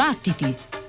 Battiti!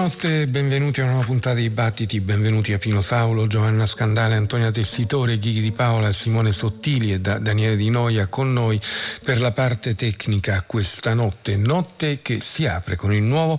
Buonanotte, benvenuti a una nuova puntata di Battiti, benvenuti a Pino Saulo, Giovanna Scandale, Antonia Tessitore, Ghighi di Paola, Simone Sottili e da Daniele Di Noia con noi per la parte tecnica questa notte, notte che si apre con il nuovo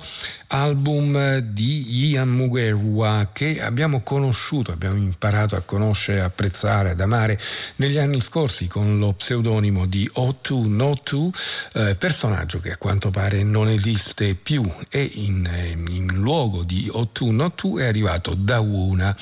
album di Ian Mugerwa che abbiamo conosciuto, abbiamo imparato a conoscere, apprezzare, ad amare negli anni scorsi con lo pseudonimo di O2 No 2, eh, personaggio che a quanto pare non esiste più. E in, in luogo di O2 No 2 è arrivato Dawuna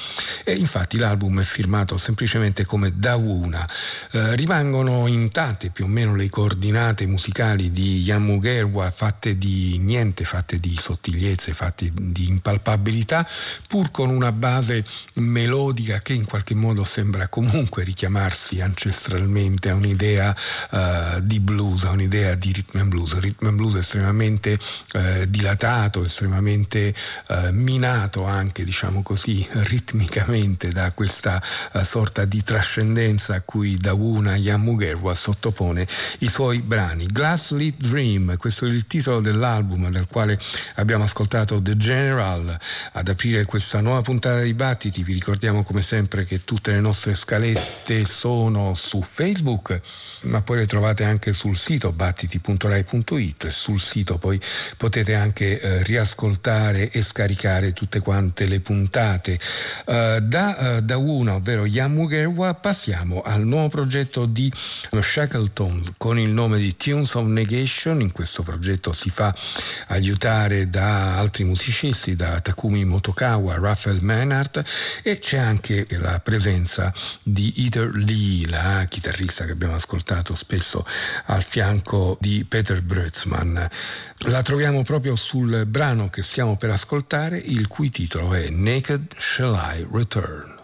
e infatti l'album è firmato semplicemente come Dawuna. Eh, rimangono intatte più o meno le coordinate musicali di Ian Mugerwa fatte di niente, fatte di sottigliezza sottigliezze, fatti di impalpabilità, pur con una base melodica che in qualche modo sembra comunque richiamarsi ancestralmente a un'idea uh, di blues, a un'idea di rhythm and blues, rhythm and blues estremamente uh, dilatato, estremamente uh, minato anche, diciamo così, ritmicamente da questa sorta di trascendenza a cui Dawuna Yamugerwa sottopone i suoi brani. Glass Lit Dream, questo è il titolo dell'album dal quale abbiamo ascoltato The General ad aprire questa nuova puntata di Battiti. Vi ricordiamo come sempre che tutte le nostre scalette sono su Facebook, ma poi le trovate anche sul sito battiti.rai.it. Sul sito poi potete anche eh, riascoltare e scaricare tutte quante le puntate. Uh, da, uh, da una, ovvero Yamugerwa, passiamo al nuovo progetto di Shackleton con il nome di Tunes of Negation. In questo progetto si fa aiutare da altri musicisti, da Takumi Motokawa, Raphael Manhart e c'è anche la presenza di Ether Lee, la chitarrista che abbiamo ascoltato spesso al fianco di Peter Brötzmann. La troviamo proprio sul brano che stiamo per ascoltare, il cui titolo è Naked Shall I Return.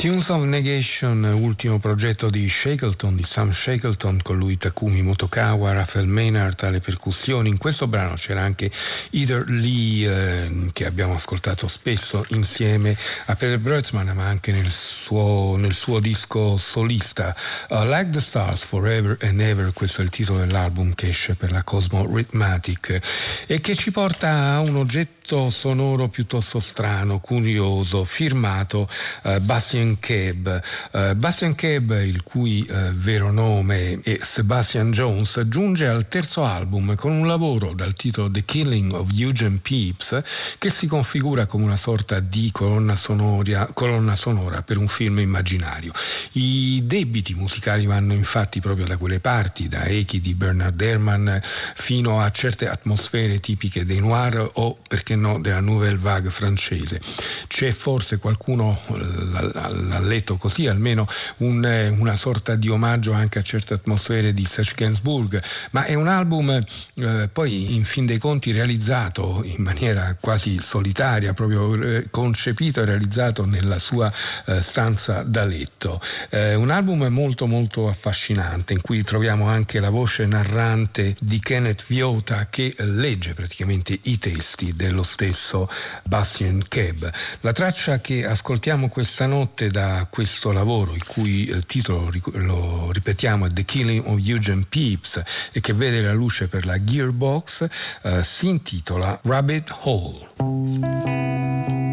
Tunes of Negation, ultimo progetto di Shackleton, di Sam Shackleton, con lui Takumi Motokawa, Raphael Maynard alle percussioni. In questo brano c'era anche Either Lee, eh, che abbiamo ascoltato spesso insieme a Peter Breutzmann, ma anche nel suo, nel suo disco solista. Uh, like the Stars Forever and Ever, questo è il titolo dell'album che esce per la Cosmo Rhythmatic e che ci porta a un oggetto sonoro piuttosto strano, curioso, firmato uh, Bastien Keb. Uh, Bastian Keb, il cui uh, vero nome è Sebastian Jones, giunge al terzo album con un lavoro dal titolo The Killing of Eugene Pepys che si configura come una sorta di colonna, sonoria, colonna sonora per un film immaginario. I debiti musicali vanno infatti proprio da quelle parti, da echi di Bernard Herrmann fino a certe atmosfere tipiche dei noir o perché no della nouvelle vague francese. C'è forse qualcuno l'ha letto così, almeno un, eh, una sorta di omaggio anche a certe atmosfere di Serge Gainsbourg, ma è un album eh, poi in fin dei conti realizzato in maniera quasi solitaria, proprio eh, concepito e realizzato nella sua eh, stanza da letto. Eh, un album molto molto affascinante in cui troviamo anche la voce narrante di Kenneth Viota che legge praticamente i testi dello stesso Bastien Keb. La traccia che ascoltiamo questa notte da questo lavoro, il cui eh, titolo lo ripetiamo è The Killing of Eugene Pepys e che vede la luce per la Gearbox, eh, si intitola Rabbit Hole.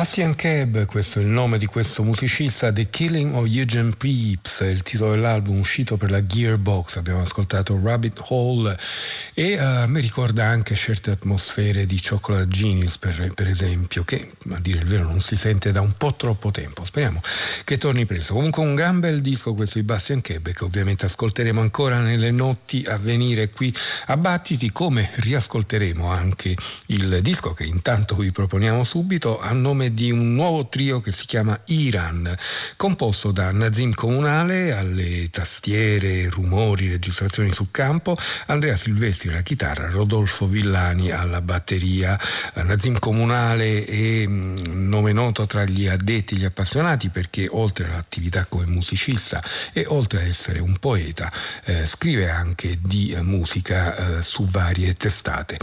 Bastian Keb, questo è il nome di questo musicista, The Killing of Eugene Peeps, il titolo dell'album uscito per la Gearbox, abbiamo ascoltato Rabbit Hole e uh, mi ricorda anche certe atmosfere di Chocolate Genius per, per, esempio, che a dire il vero non si sente da un po' troppo tempo, speriamo che torni presto. Comunque un gran bel disco questo di Bastian Keb che ovviamente ascolteremo ancora nelle notti a venire qui a Battiti, come riascolteremo anche il disco che intanto vi proponiamo subito a nome di un nuovo trio che si chiama Iran, composto da Nazim Comunale alle tastiere, rumori, registrazioni sul campo, Andrea Silvestri alla chitarra, Rodolfo Villani alla batteria. Nazim Comunale è mm, nome noto tra gli addetti, gli appassionati perché oltre all'attività come musicista e oltre a essere un poeta eh, scrive anche di eh, musica eh, su varie testate.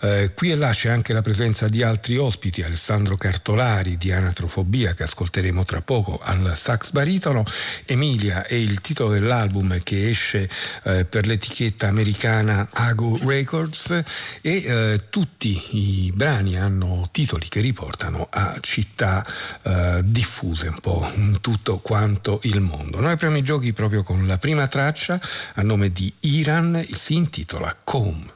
Eh, qui e là c'è anche la presenza di altri ospiti, Alessandro particolari di anatrofobia che ascolteremo tra poco al sax baritono. Emilia è il titolo dell'album che esce eh, per l'etichetta americana Ago Records e eh, tutti i brani hanno titoli che riportano a città eh, diffuse un po' in tutto quanto il mondo. Noi apriamo i giochi proprio con la prima traccia a nome di Iran, si intitola Comb.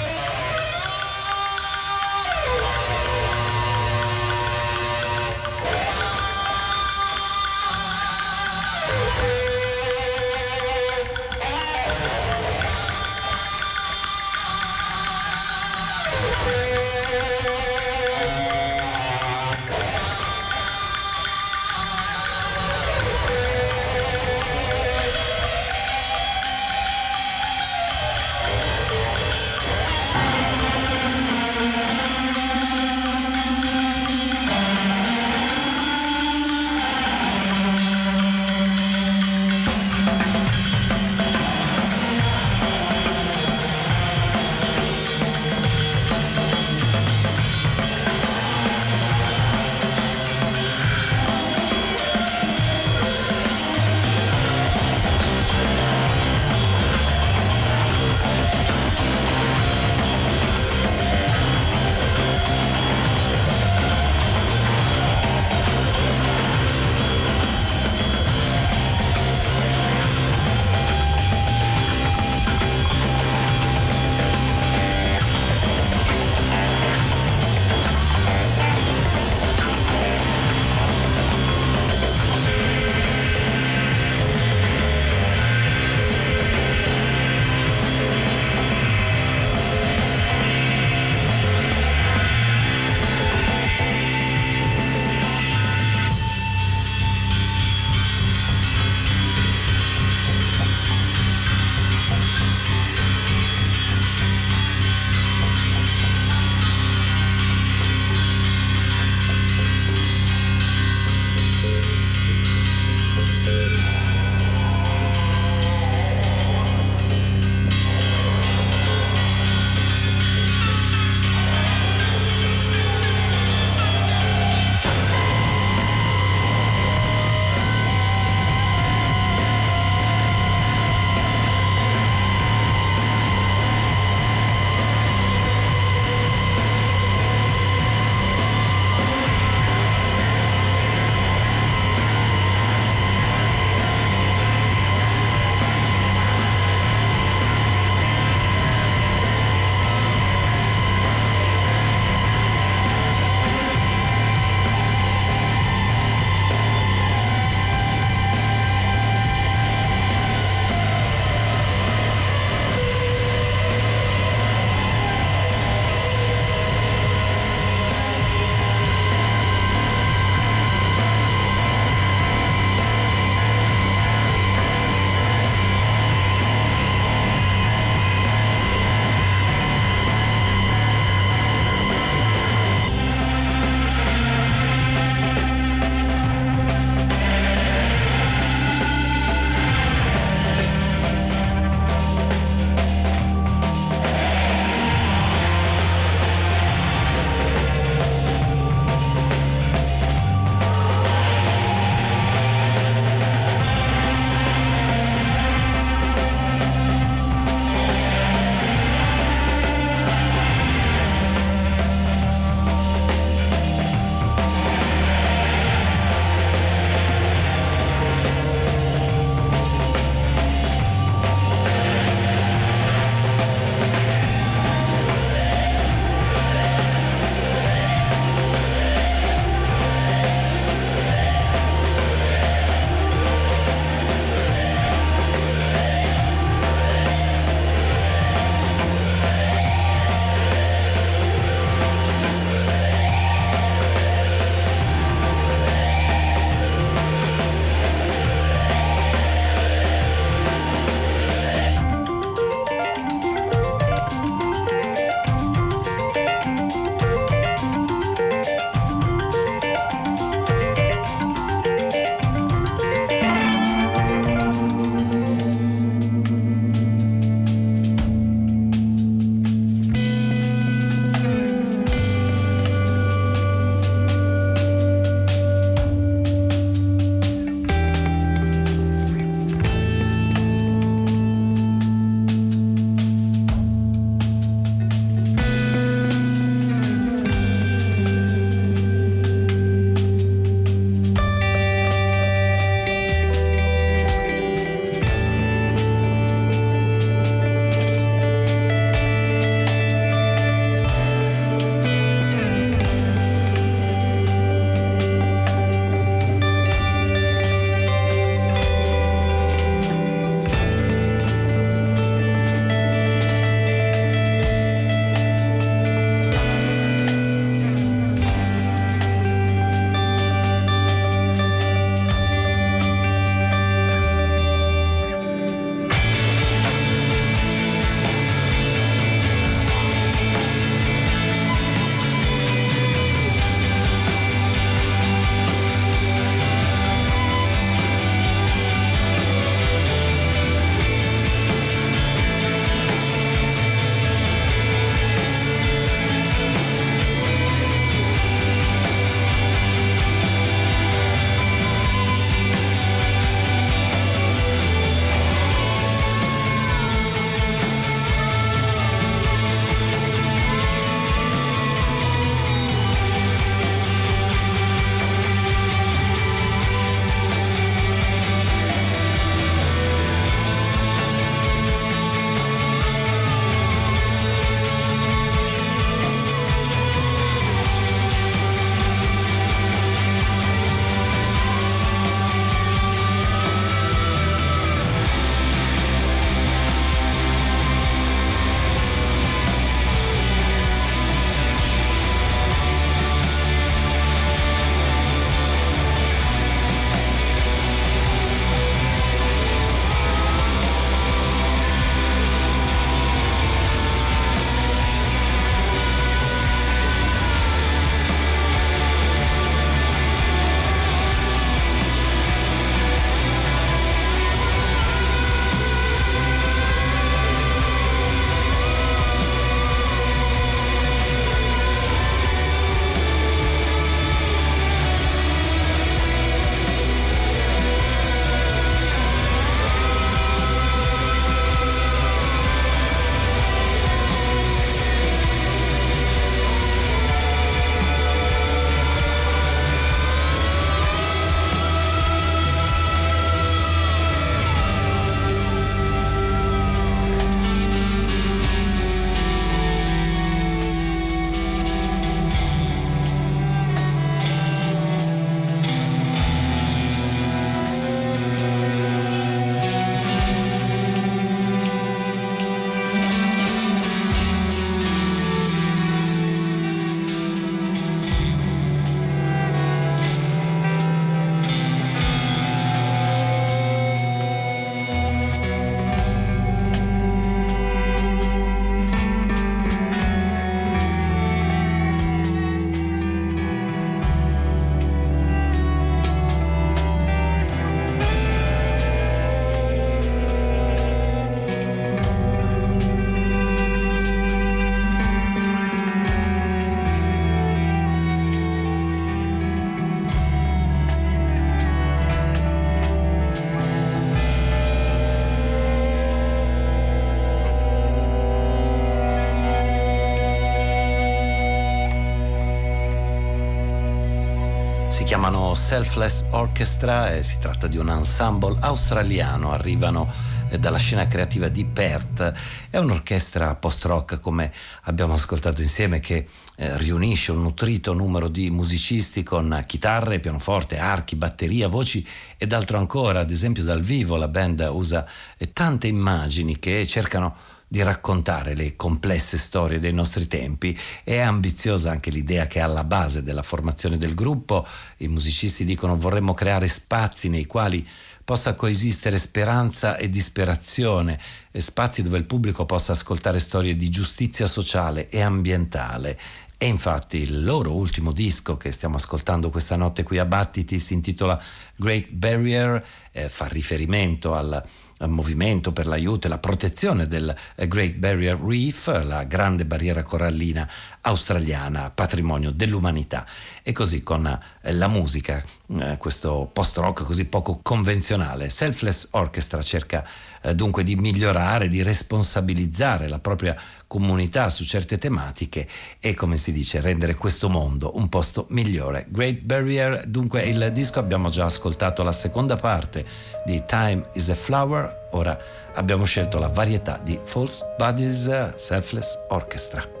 Chiamano Selfless Orchestra e si tratta di un ensemble australiano, arrivano eh, dalla scena creativa di Perth. È un'orchestra post-rock come abbiamo ascoltato insieme che eh, riunisce un nutrito numero di musicisti con chitarre, pianoforte, archi, batteria, voci ed altro ancora. Ad esempio dal vivo la band usa eh, tante immagini che cercano di raccontare le complesse storie dei nostri tempi. È ambiziosa anche l'idea che è alla base della formazione del gruppo. I musicisti dicono vorremmo creare spazi nei quali possa coesistere speranza e disperazione, spazi dove il pubblico possa ascoltare storie di giustizia sociale e ambientale. E infatti il loro ultimo disco che stiamo ascoltando questa notte qui a Battiti si intitola Great Barrier, eh, fa riferimento al movimento per l'aiuto e la protezione del Great Barrier Reef, la grande barriera corallina australiana, patrimonio dell'umanità. E così con eh, la musica, eh, questo post-rock così poco convenzionale, Selfless Orchestra cerca eh, dunque di migliorare, di responsabilizzare la propria comunità su certe tematiche e come si dice rendere questo mondo un posto migliore. Great Barrier, dunque il disco abbiamo già ascoltato la seconda parte di Time is a Flower, ora abbiamo scelto la varietà di False Bodies Selfless Orchestra.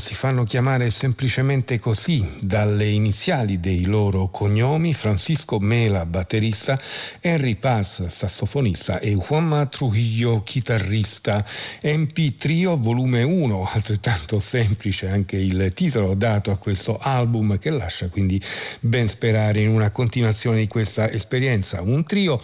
Si fanno chiamare semplicemente così dalle iniziali dei loro cognomi, Francisco Mela, batterista, Henry Paz, sassofonista e Juanma Trujillo, chitarrista. MP Trio volume 1, altrettanto semplice anche il titolo dato a questo album che lascia quindi ben sperare in una continuazione di questa esperienza. Un trio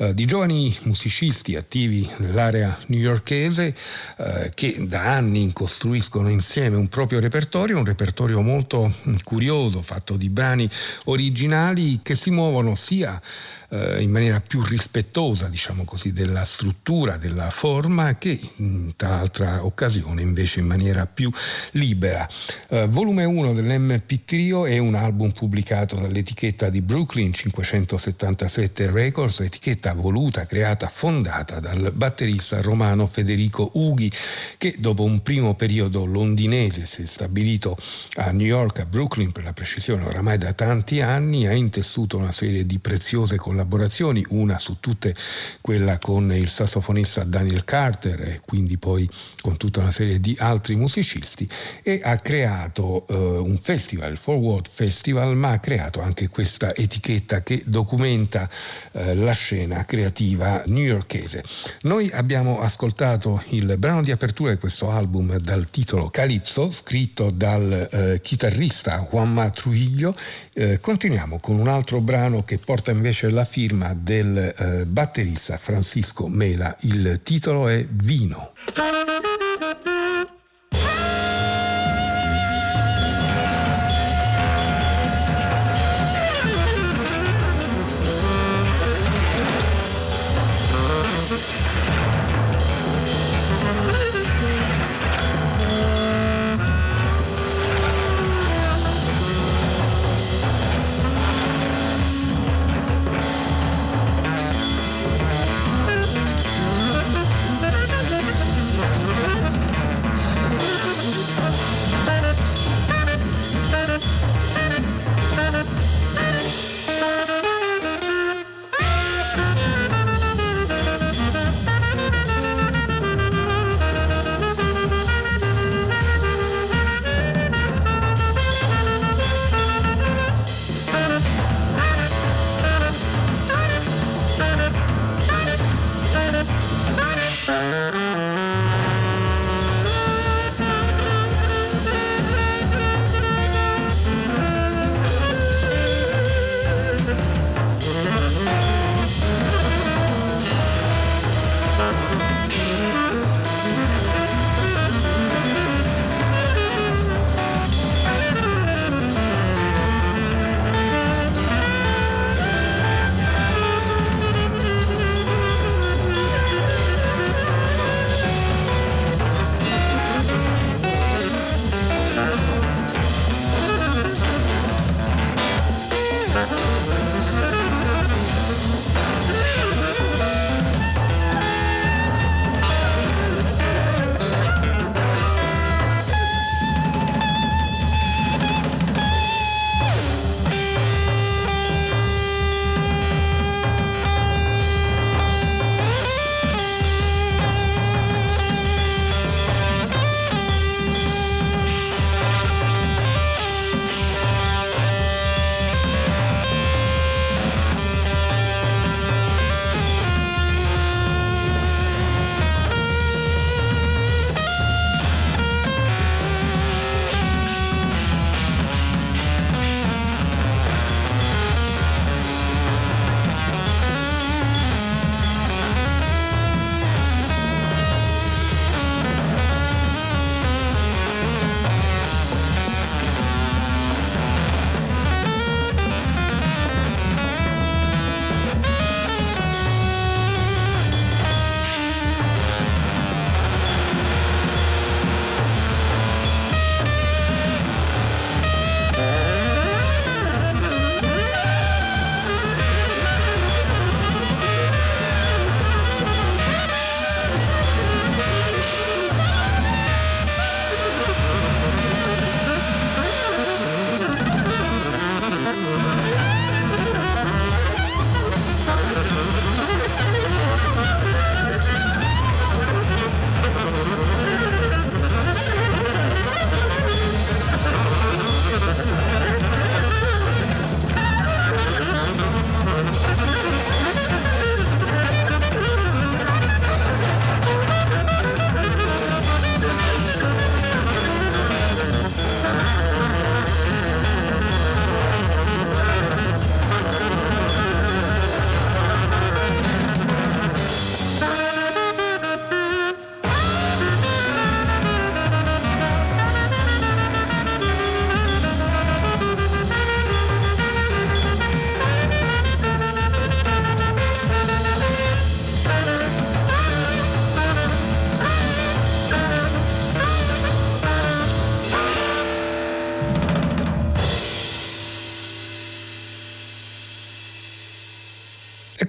eh, di giovani musicisti attivi nell'area newyorkese eh, che da anni costruiscono insieme un proprio repertorio, un repertorio molto curioso, fatto di brani originali che si muovono sia eh, in maniera più rispettosa, diciamo così, della struttura, della forma, che in l'altra occasione invece in maniera più libera. Eh, volume 1 dell'MP Trio è un album pubblicato dall'etichetta di Brooklyn 577 Records, etichetta voluta, creata, fondata dal batterista romano Federico Ughi, che dopo un primo periodo londinese, si è stabilito a New York, a Brooklyn per la precisione oramai da tanti anni, ha intessuto una serie di preziose collaborazioni, una su tutte quella con il sassofonista Daniel Carter e quindi poi con tutta una serie di altri musicisti e ha creato eh, un festival, il Forward Festival, ma ha creato anche questa etichetta che documenta eh, la scena creativa newyorkese. Noi abbiamo ascoltato il brano di apertura di questo album dal titolo Calypso, scritto dal eh, chitarrista Juanma Trujillo. Eh, continuiamo con un altro brano che porta invece la firma del eh, batterista Francisco Mela. Il titolo è Vino.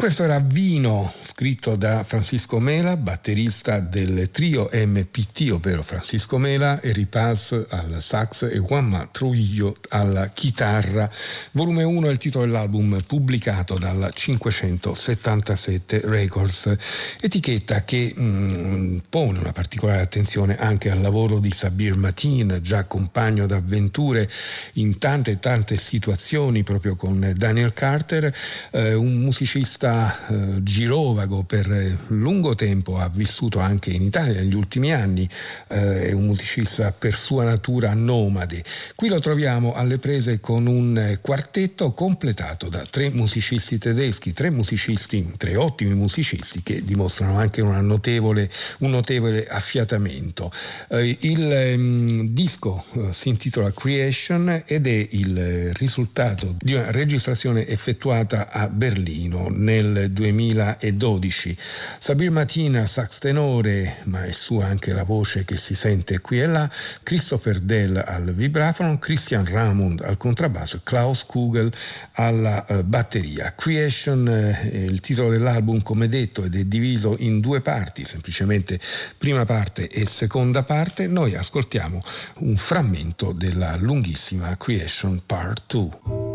Questo era Vino, scritto da Francisco Mela, batterista del trio MPT, ovvero Francisco Mela, e Ripaz al sax e Juanma Trujillo alla chitarra. Volume 1 è il titolo dell'album pubblicato dalla 577 Records, etichetta che mh, mm, pone una particolare attenzione anche al lavoro di Sabir Matin, già compagno d'avventure in tante tante situazioni proprio con Daniel Carter, eh, un musicista eh, girovago per lungo tempo, ha vissuto anche in Italia negli ultimi anni, eh, è un musicista per sua natura nomade. Qui lo troviamo alle prese con un quartetto completato da tre musicisti tedeschi, tre musicisti, tre ottimi musicisti che dimostrano anche notevole, un notevole affiatamento. Eh, il ehm, disco eh, si intitola Creation ed è il risultato di una registrazione effettuata a Berlino nel 2012. Sabir Matina, sax tenore, ma è sua anche la voce che si sente qui e là, Christopher Dell al vibrafono, Christian Ramond al contrabbasso e Klaus Kugel alla uh, batteria. Creation eh, il titolo dell'album come detto ed è diviso in due parti, semplicemente prima parte e seconda parte. Noi ascoltiamo un frammento della lunghissima Creation Part 2.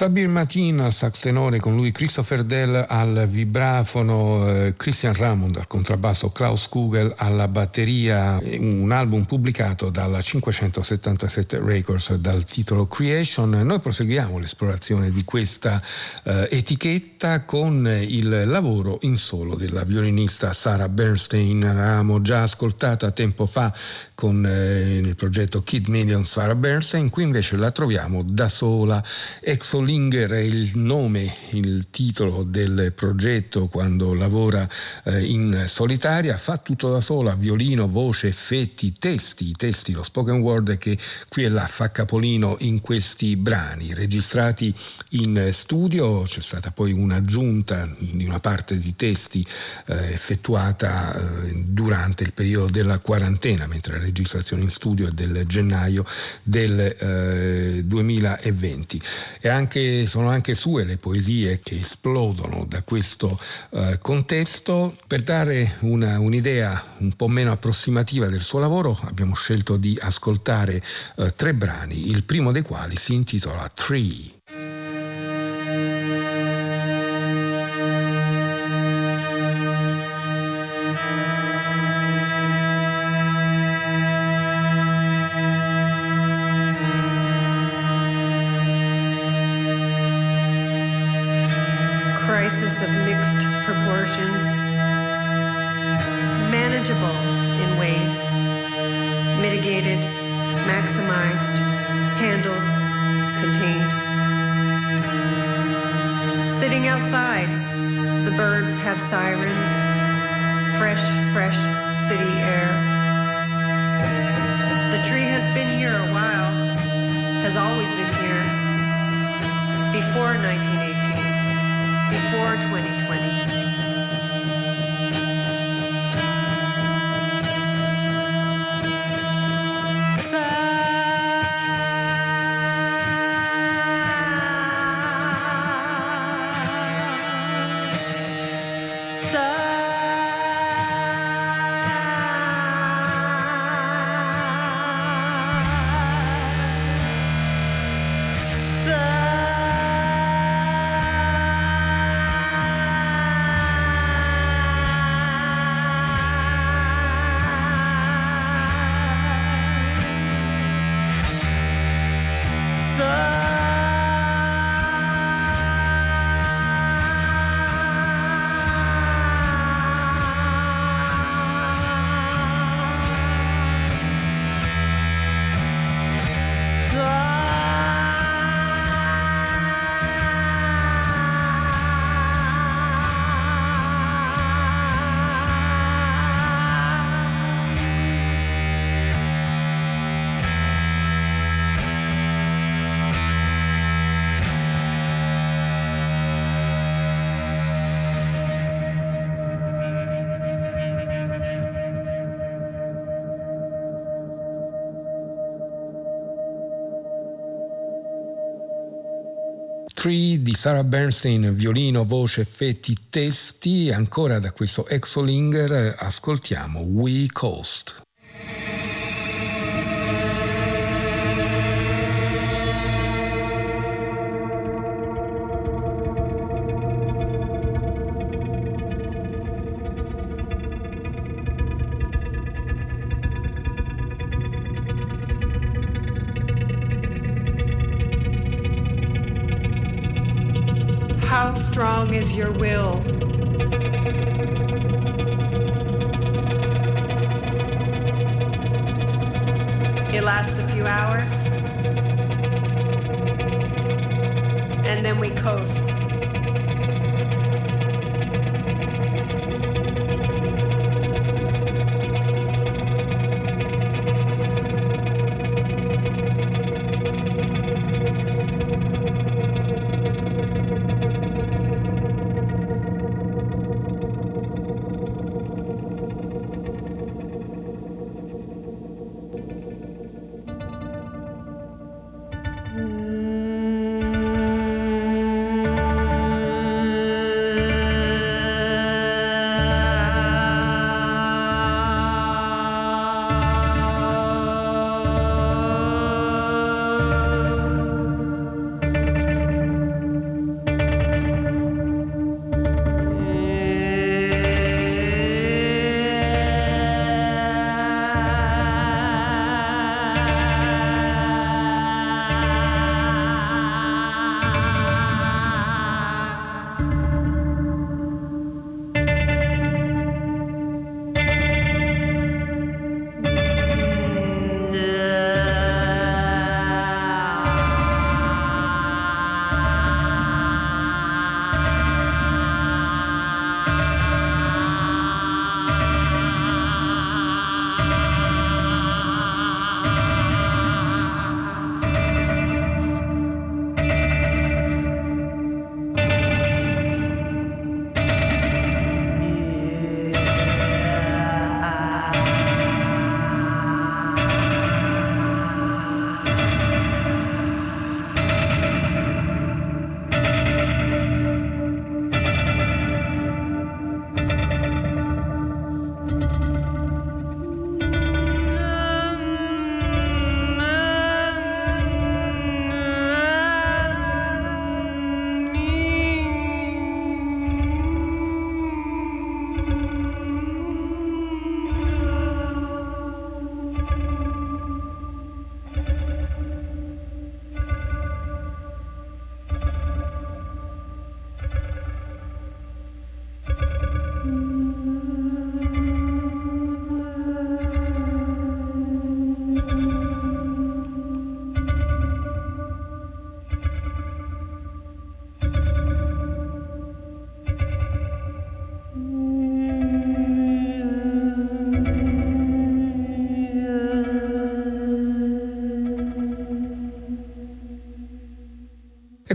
Sabir Matin al sax tenore, con lui Christopher Dell al vibrafono, eh, Christian Ramond al contrabbasso, Klaus Kugel alla batteria, un album pubblicato dalla 577 Records dal titolo Creation. Noi proseguiamo l'esplorazione di questa eh, etichetta con il lavoro in solo della violinista Sarah Bernstein. L'avevamo già ascoltata tempo fa con eh, nel progetto Kid Million Sarah Bernstein, qui invece la troviamo da sola. Exoli Linger è il nome, il titolo del progetto quando lavora eh, in solitaria, fa tutto da sola, violino, voce, effetti, testi, testi, lo spoken word che qui e là fa capolino in questi brani registrati in studio, c'è stata poi un'aggiunta di una parte di testi eh, effettuata eh, durante il periodo della quarantena, mentre la registrazione in studio è del gennaio del 2020. Eh, e anche anche, sono anche sue le poesie che esplodono da questo eh, contesto. Per dare una, un'idea un po' meno approssimativa del suo lavoro abbiamo scelto di ascoltare eh, tre brani, il primo dei quali si intitola Tree. crisis of mixed proportions, manageable in ways, mitigated, maximized, handled, contained. Sitting outside, the birds have sirens, fresh, fresh city air. The tree has been here a while, has always been here, before 19. Di Sarah Bernstein, violino, voce, effetti, testi. Ancora da questo Exolinger ascoltiamo We Coast.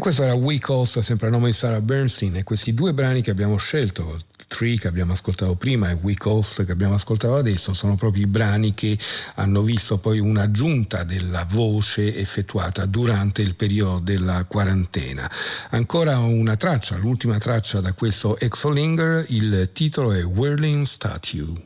Questo era We Coast, sempre a nome di Sarah Bernstein, e questi due brani che abbiamo scelto, Tree che abbiamo ascoltato prima e We Coast che abbiamo ascoltato adesso, sono proprio i brani che hanno visto poi un'aggiunta della voce effettuata durante il periodo della quarantena. Ancora una traccia, l'ultima traccia da questo Exolinger, il titolo è Whirling Statue.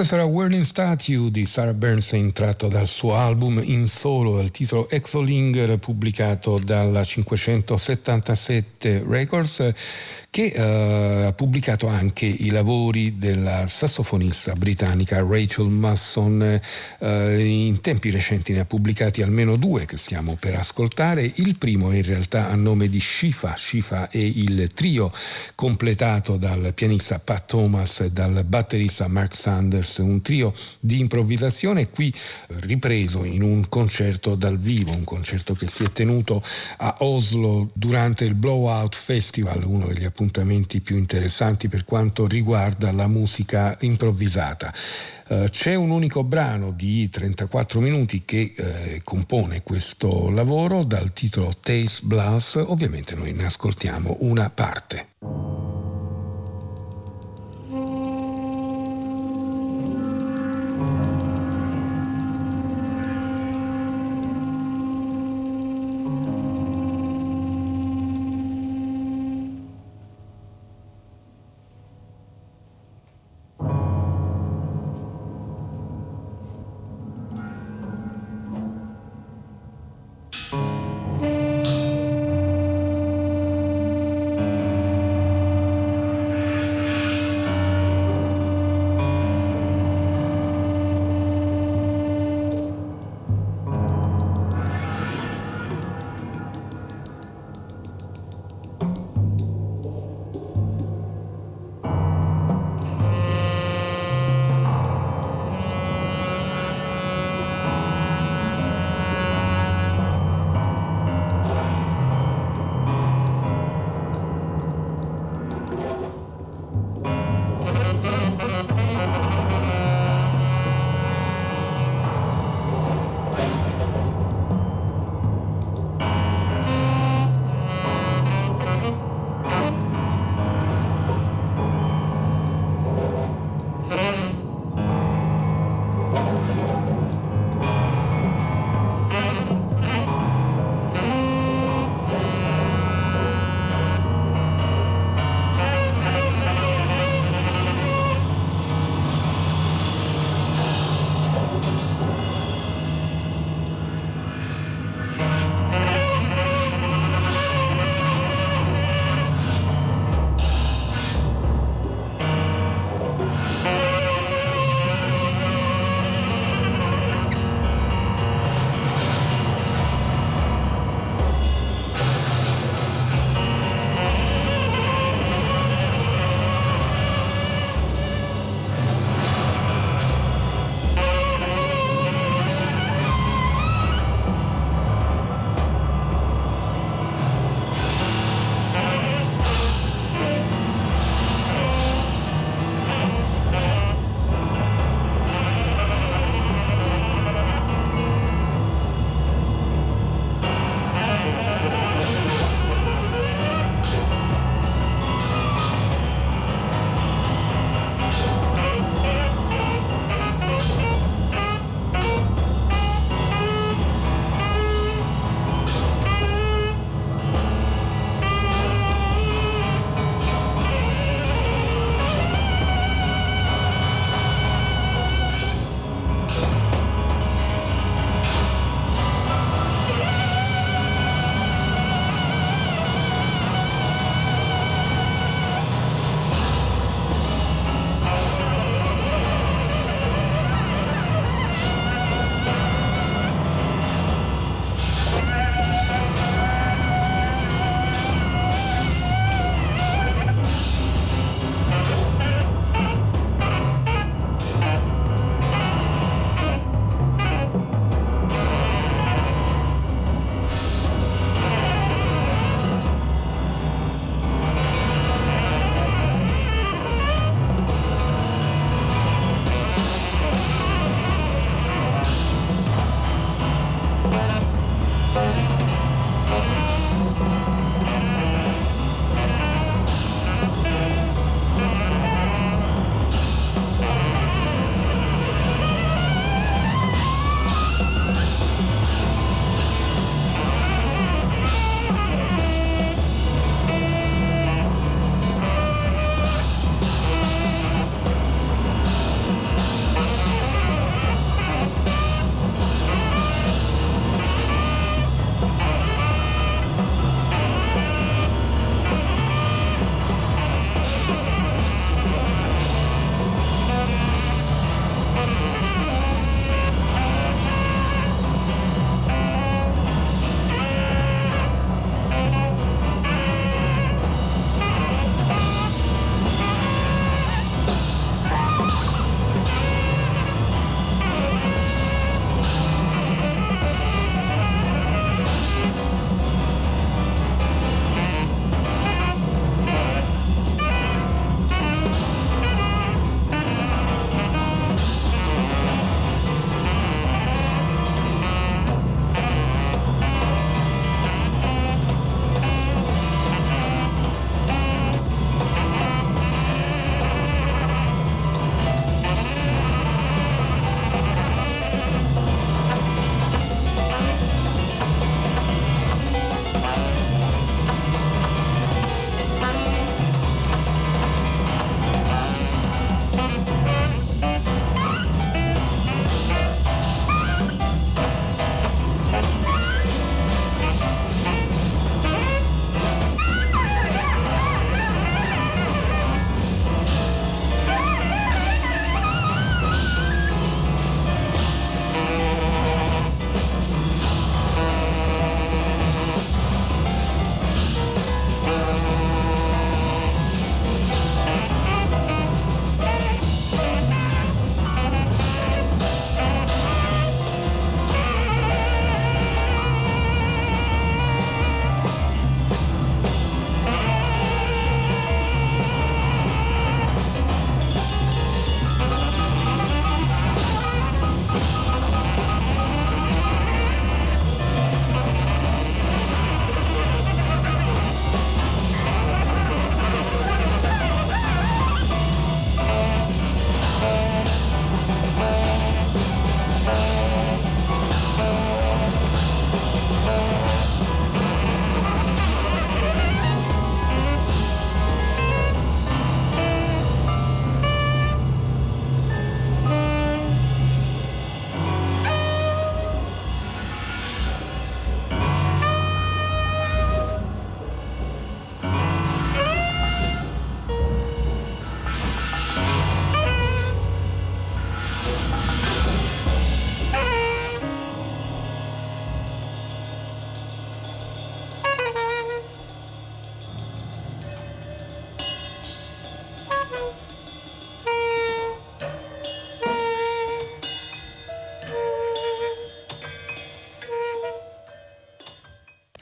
Questo era Whirling Statue di Sarah Bernstein tratto dal suo album In Solo dal titolo Exolinger pubblicato dalla 577 Records che eh, ha pubblicato anche i lavori della sassofonista britannica Rachel Masson. Eh, in tempi recenti ne ha pubblicati almeno due che stiamo per ascoltare. Il primo è in realtà a nome di Shifa. Shifa è il trio completato dal pianista Pat Thomas e dal batterista Mark Sanders un trio di improvvisazione qui ripreso in un concerto dal vivo, un concerto che si è tenuto a Oslo durante il Blowout Festival, uno degli appuntamenti più interessanti per quanto riguarda la musica improvvisata. Uh, c'è un unico brano di 34 minuti che uh, compone questo lavoro dal titolo Taste Blast, ovviamente noi ne ascoltiamo una parte.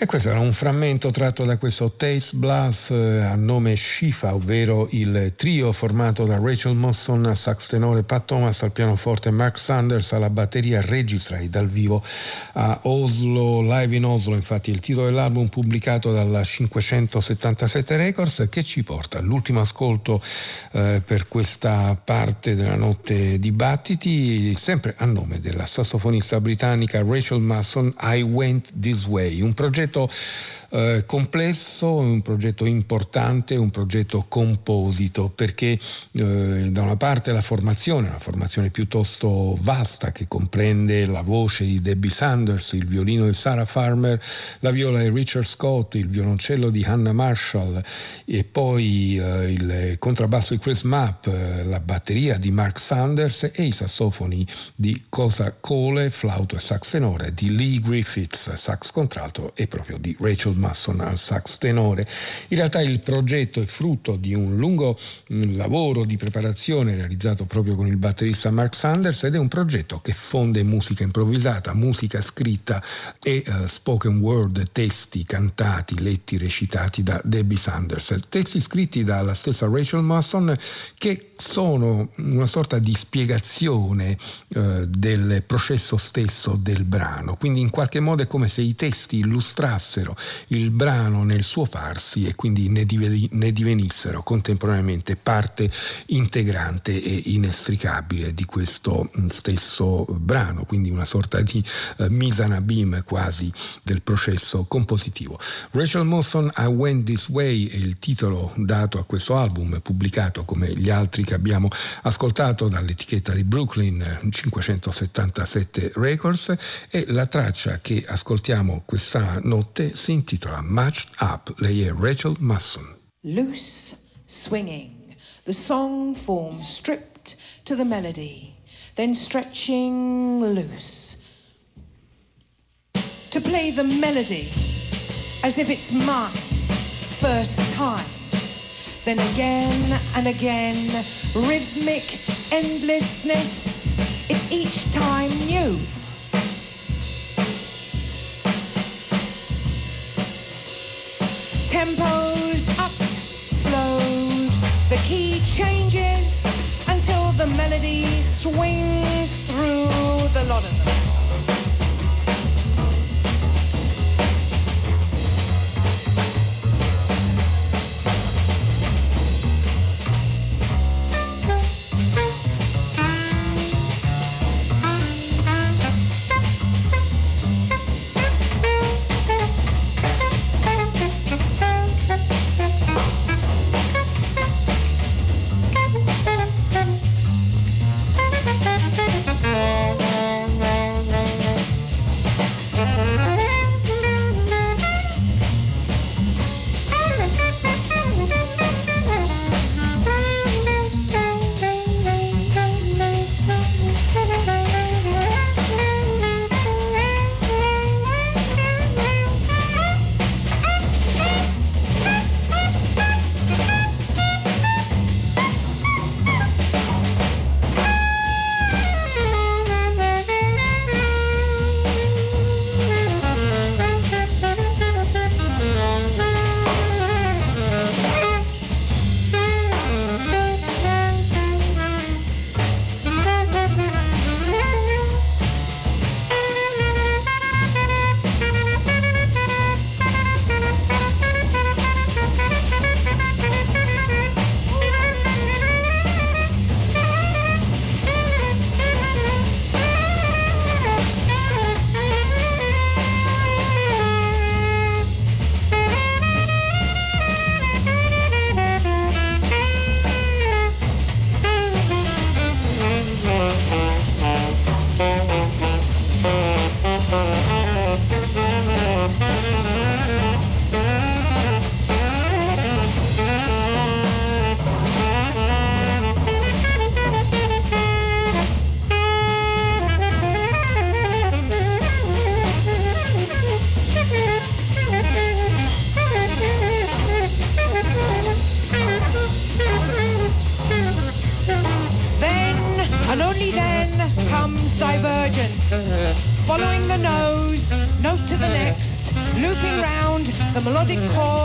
E questo era un frammento tratto da questo Taste Blast eh, a nome Shifa, ovvero il trio formato da Rachel Mosson, sax tenore Pat Thomas al pianoforte Mark Sanders alla batteria registrati dal vivo a Oslo, live in Oslo, infatti il titolo dell'album pubblicato dalla 577 Records che ci porta all'ultimo ascolto eh, per questa parte della notte dibattiti, sempre a nome della sassofonista britannica Rachel Masson, I Went This Way, un progetto progetto eh, complesso, un progetto importante, un progetto composito, perché eh, da una parte la formazione, una formazione piuttosto vasta che comprende la voce di Debbie Sanders, il violino di Sarah Farmer, la viola di Richard Scott, il violoncello di Hannah Marshall e poi eh, il contrabbasso di Chris Mapp, eh, la batteria di Mark Sanders e i sassofoni di Cosa Cole, flauto e sax tenore, di Lee Griffiths, sax contralto e proprio di Rachel Masson al sax tenore. In realtà il progetto è frutto di un lungo mm, lavoro di preparazione realizzato proprio con il batterista Mark Sanders ed è un progetto che fonde musica improvvisata, musica scritta e uh, spoken word, testi cantati, letti, recitati da Debbie Sanders. Testi scritti dalla stessa Rachel Masson che sono una sorta di spiegazione uh, del processo stesso del brano, quindi in qualche modo è come se i testi illustrassero il brano nel suo farsi e quindi ne, divenissero contemporaneamente parte integrante e inestricabile di questo mm, stesso brano, quindi una sorta di uh, misanabim quasi del processo compositivo. Rachel Mawson I Went This Way è il titolo dato a questo album, pubblicato come gli altri che abbiamo ascoltato dall'etichetta di Brooklyn 577 Records e la traccia che ascoltiamo questa notte si intitola Matched Up, lei è Rachel Masson. Loose swinging, the song form stripped to the melody, then stretching loose. To play the melody as if it's my first time. Then again and again, rhythmic endlessness, it's each time new. Tempos upped, slowed, the key changes until the melody swings through the lot of them. The call.